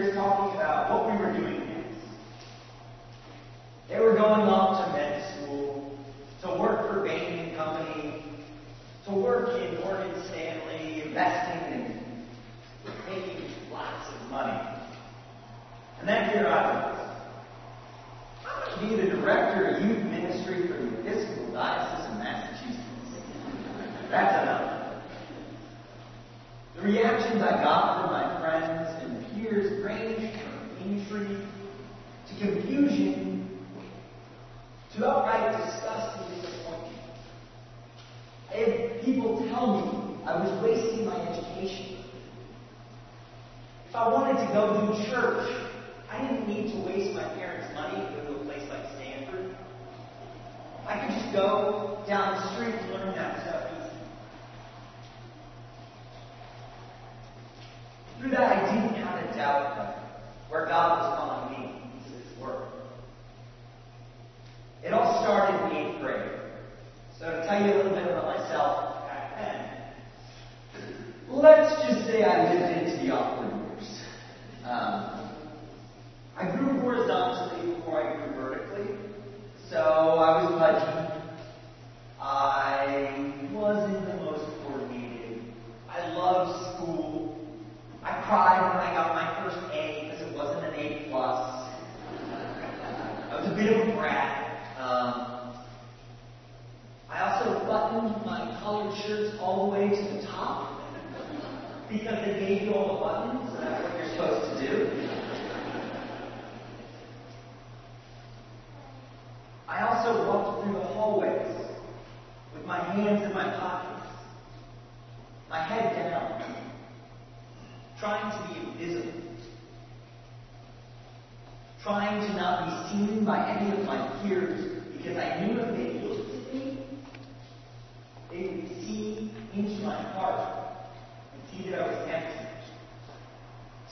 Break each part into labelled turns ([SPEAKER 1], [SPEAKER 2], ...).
[SPEAKER 1] was talking about what
[SPEAKER 2] we were doing next. They were going off to med school, to work for banking Company, to work in Sure. church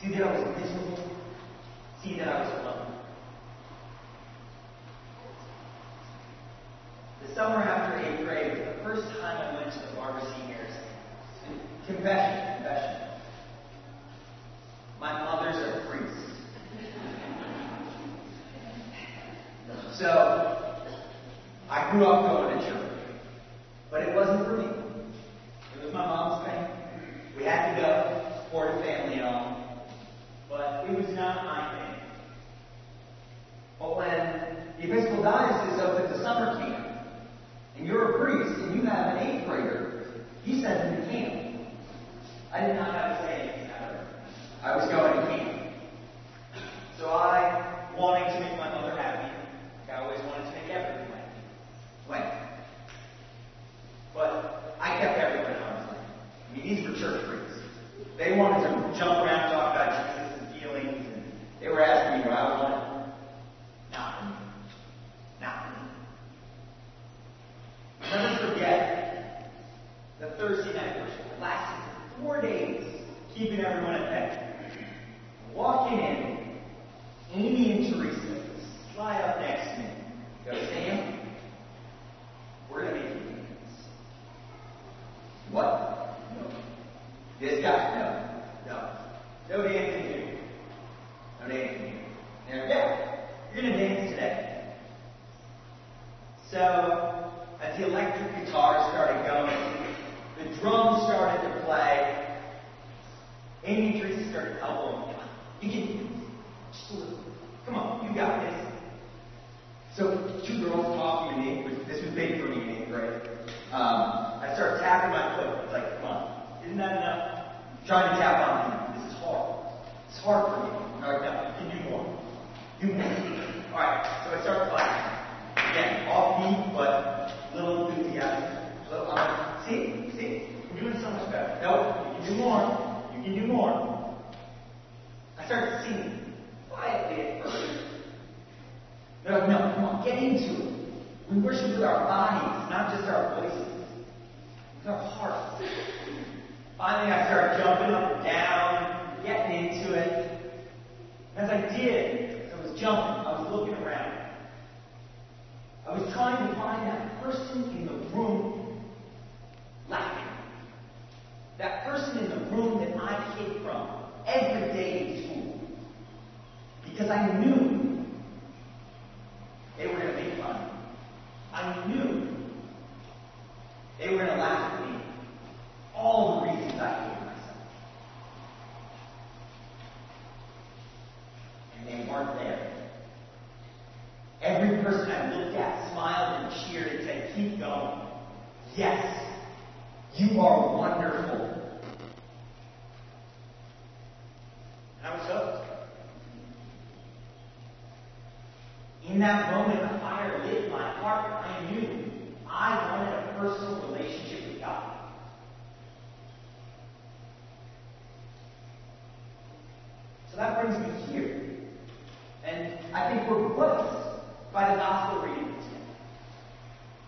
[SPEAKER 3] See, there I was miserable. See, that I was alone. Do more. You can do more. I started singing quietly at first. They're like, no, come on, get into it. We worship with our bodies, not just our voices. With our hearts. Finally, I started jumping up and down, getting into it. As I did, I was jumping, I was looking around. I was trying to find that person in the room That person in the room that I hid from every day in school. Because I knew they were going to make fun of me. I knew they were going to laugh at me. All the reasons I hated myself. And they weren't there. Every person I looked at smiled and cheered and said, Keep going. Yes, you are wonderful. And I was hooked. In that moment, a fire lit my heart. I knew I wanted a personal relationship with God. So that brings me here. And I think we're blessed by the gospel reading today.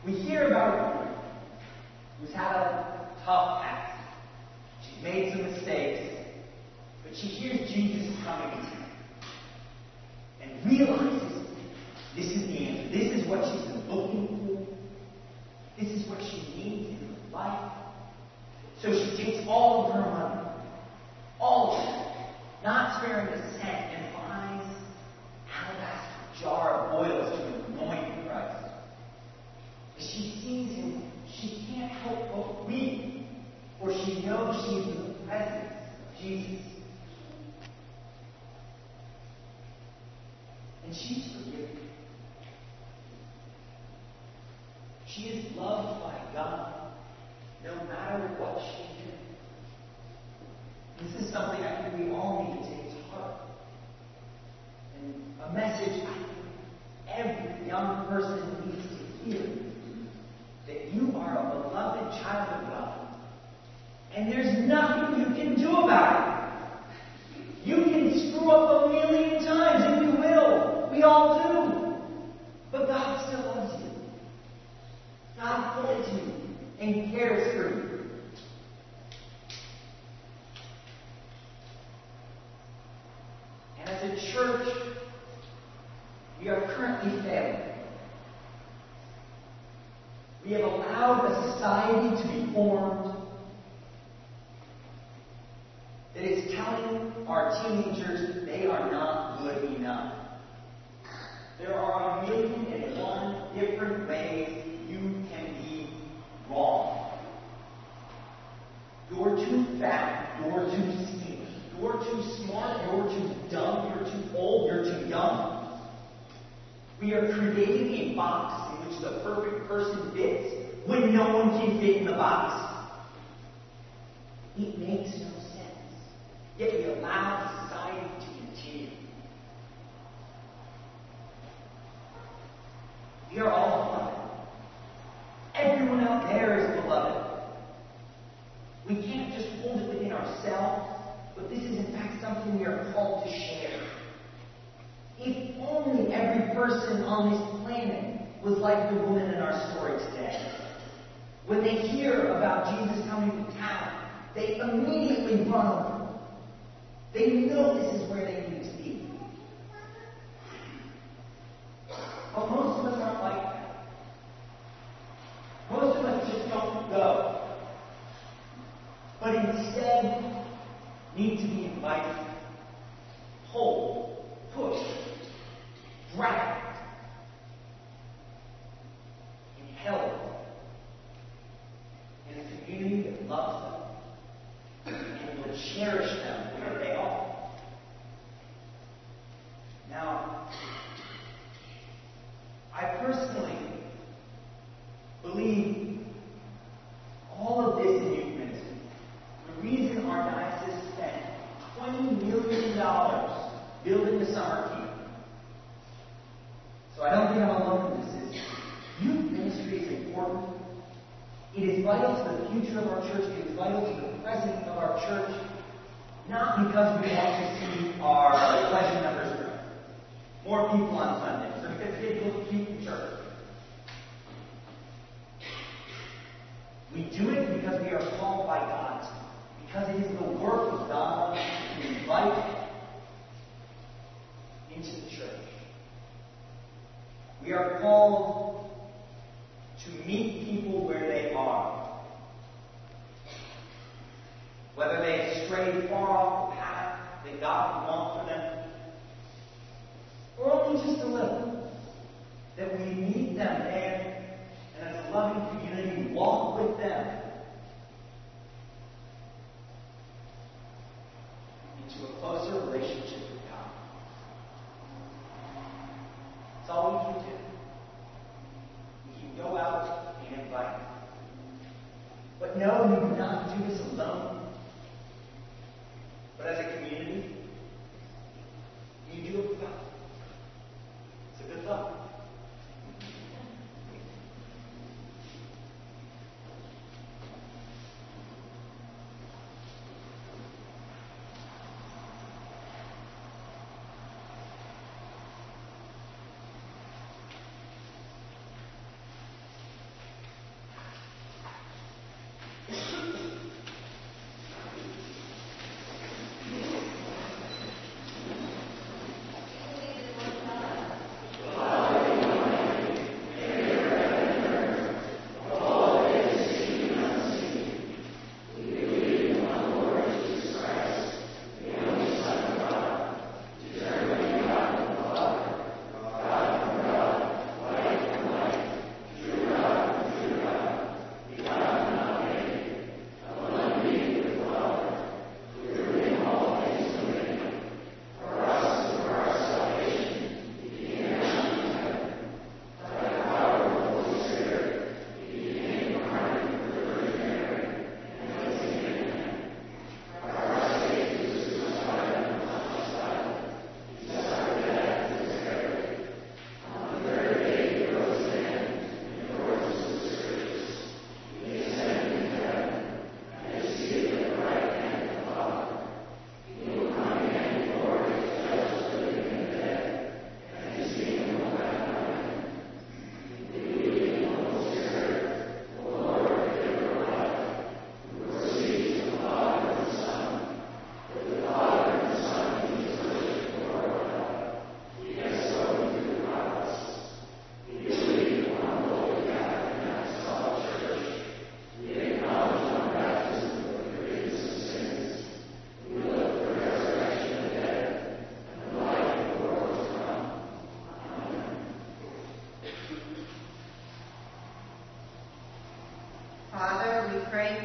[SPEAKER 3] We hear about who's had a tough past. She's made some mistakes, but she hears Jesus coming and realizes this is the answer. This is what she's been looking for. This is what she needs in her life. So she takes all of her money, all of it, not sparing a cent, and buys alabaster jar of oils to anoint Christ. As she sees him, she can't help but weep, for she knows she's in the presence of Jesus. And she's forgiven. She is loved by God no matter what she did. This is something I think we all need to take to heart. And a message I think every young person needs to hear that you are a beloved child of God. And there's nothing you can do about it. You can screw up a million times, and you will. We all do. But God still loves you. God holds you and cares for you.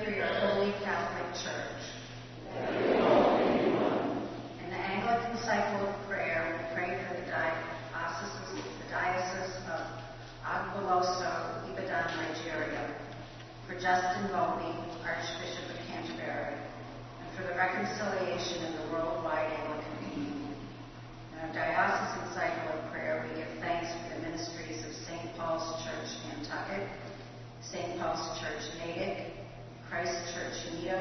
[SPEAKER 3] For
[SPEAKER 2] your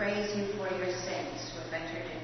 [SPEAKER 4] praise you for your saints who have entered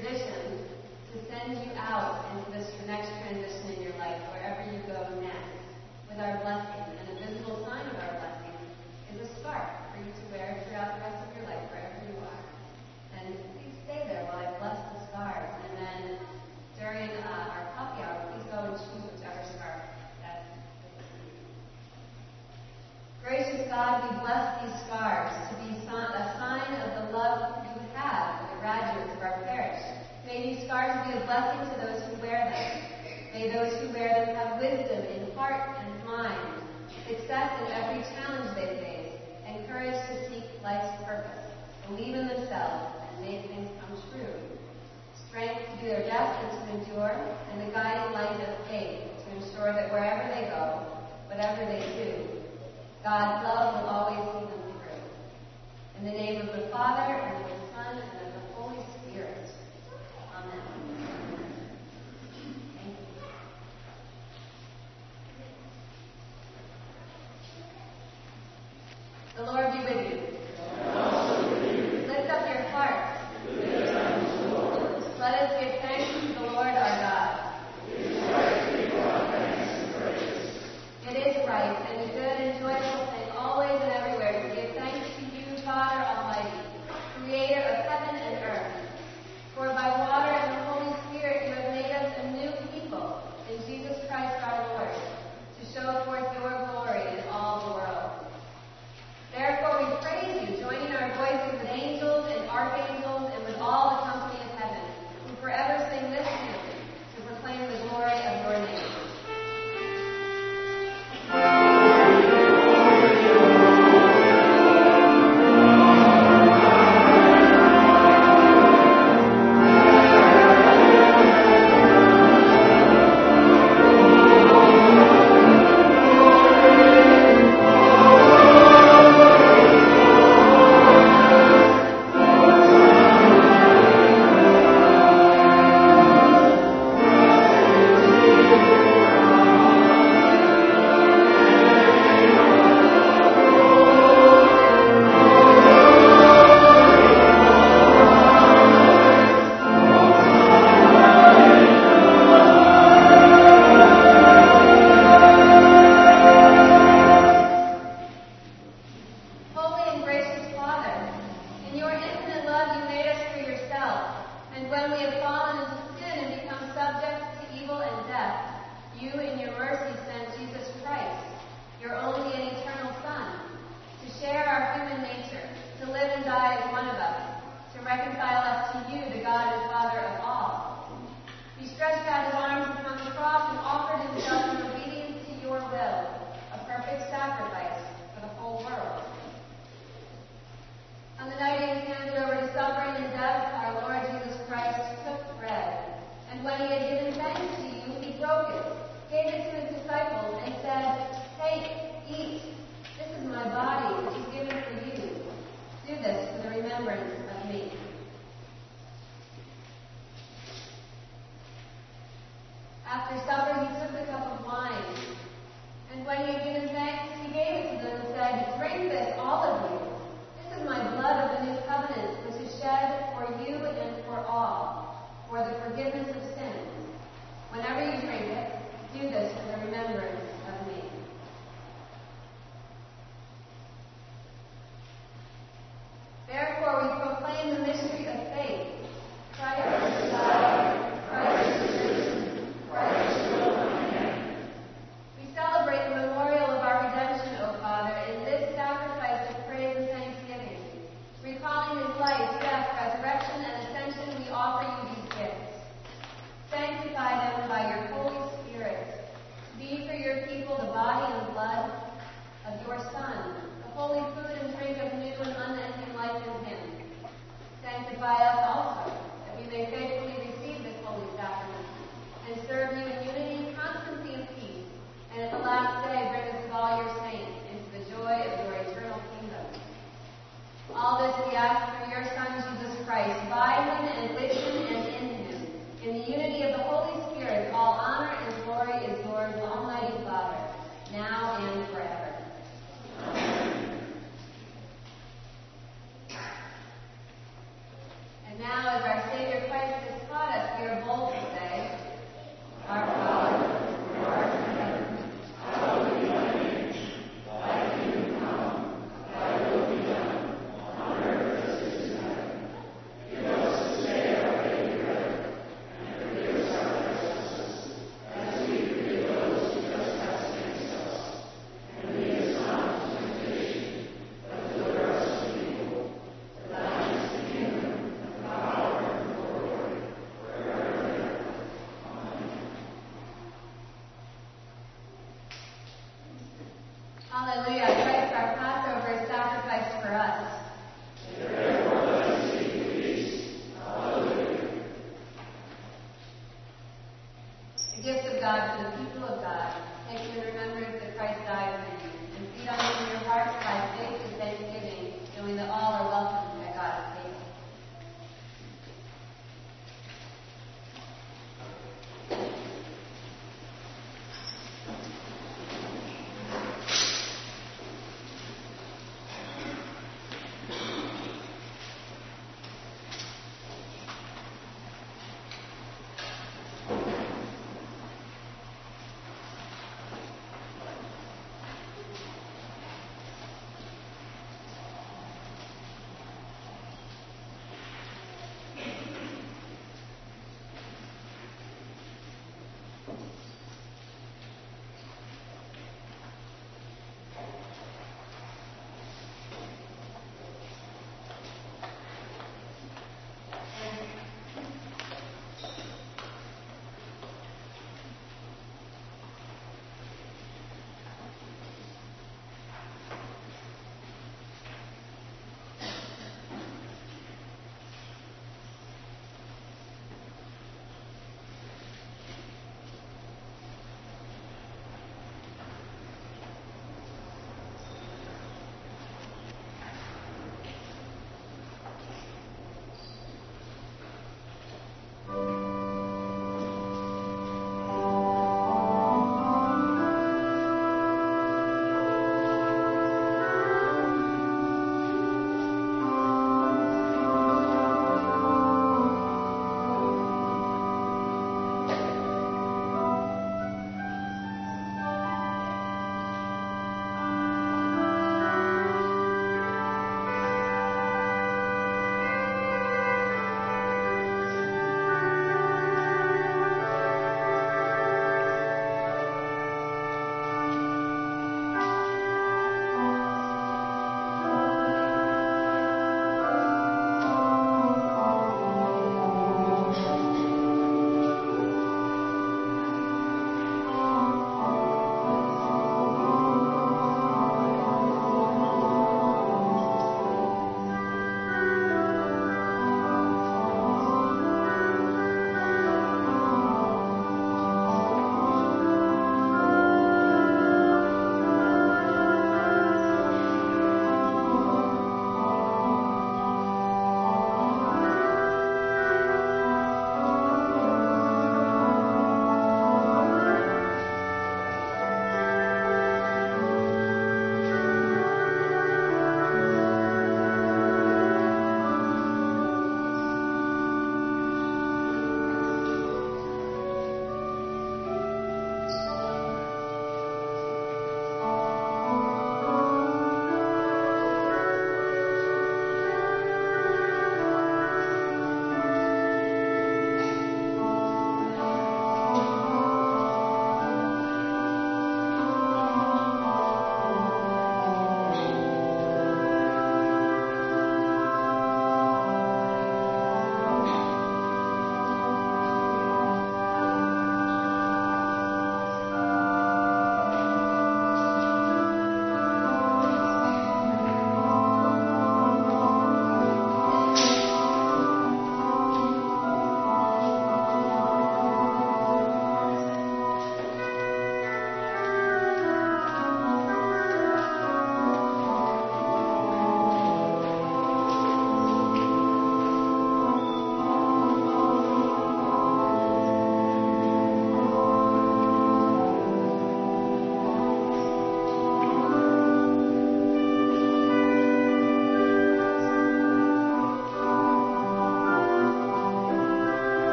[SPEAKER 5] tradition to send you
[SPEAKER 6] out into this next transition in your
[SPEAKER 4] life, wherever you go next, with our blessing. rest and to endure, and the guiding light of faith to ensure that wherever they go, whatever they do, God's love will always see them through. In the name of the Father, and the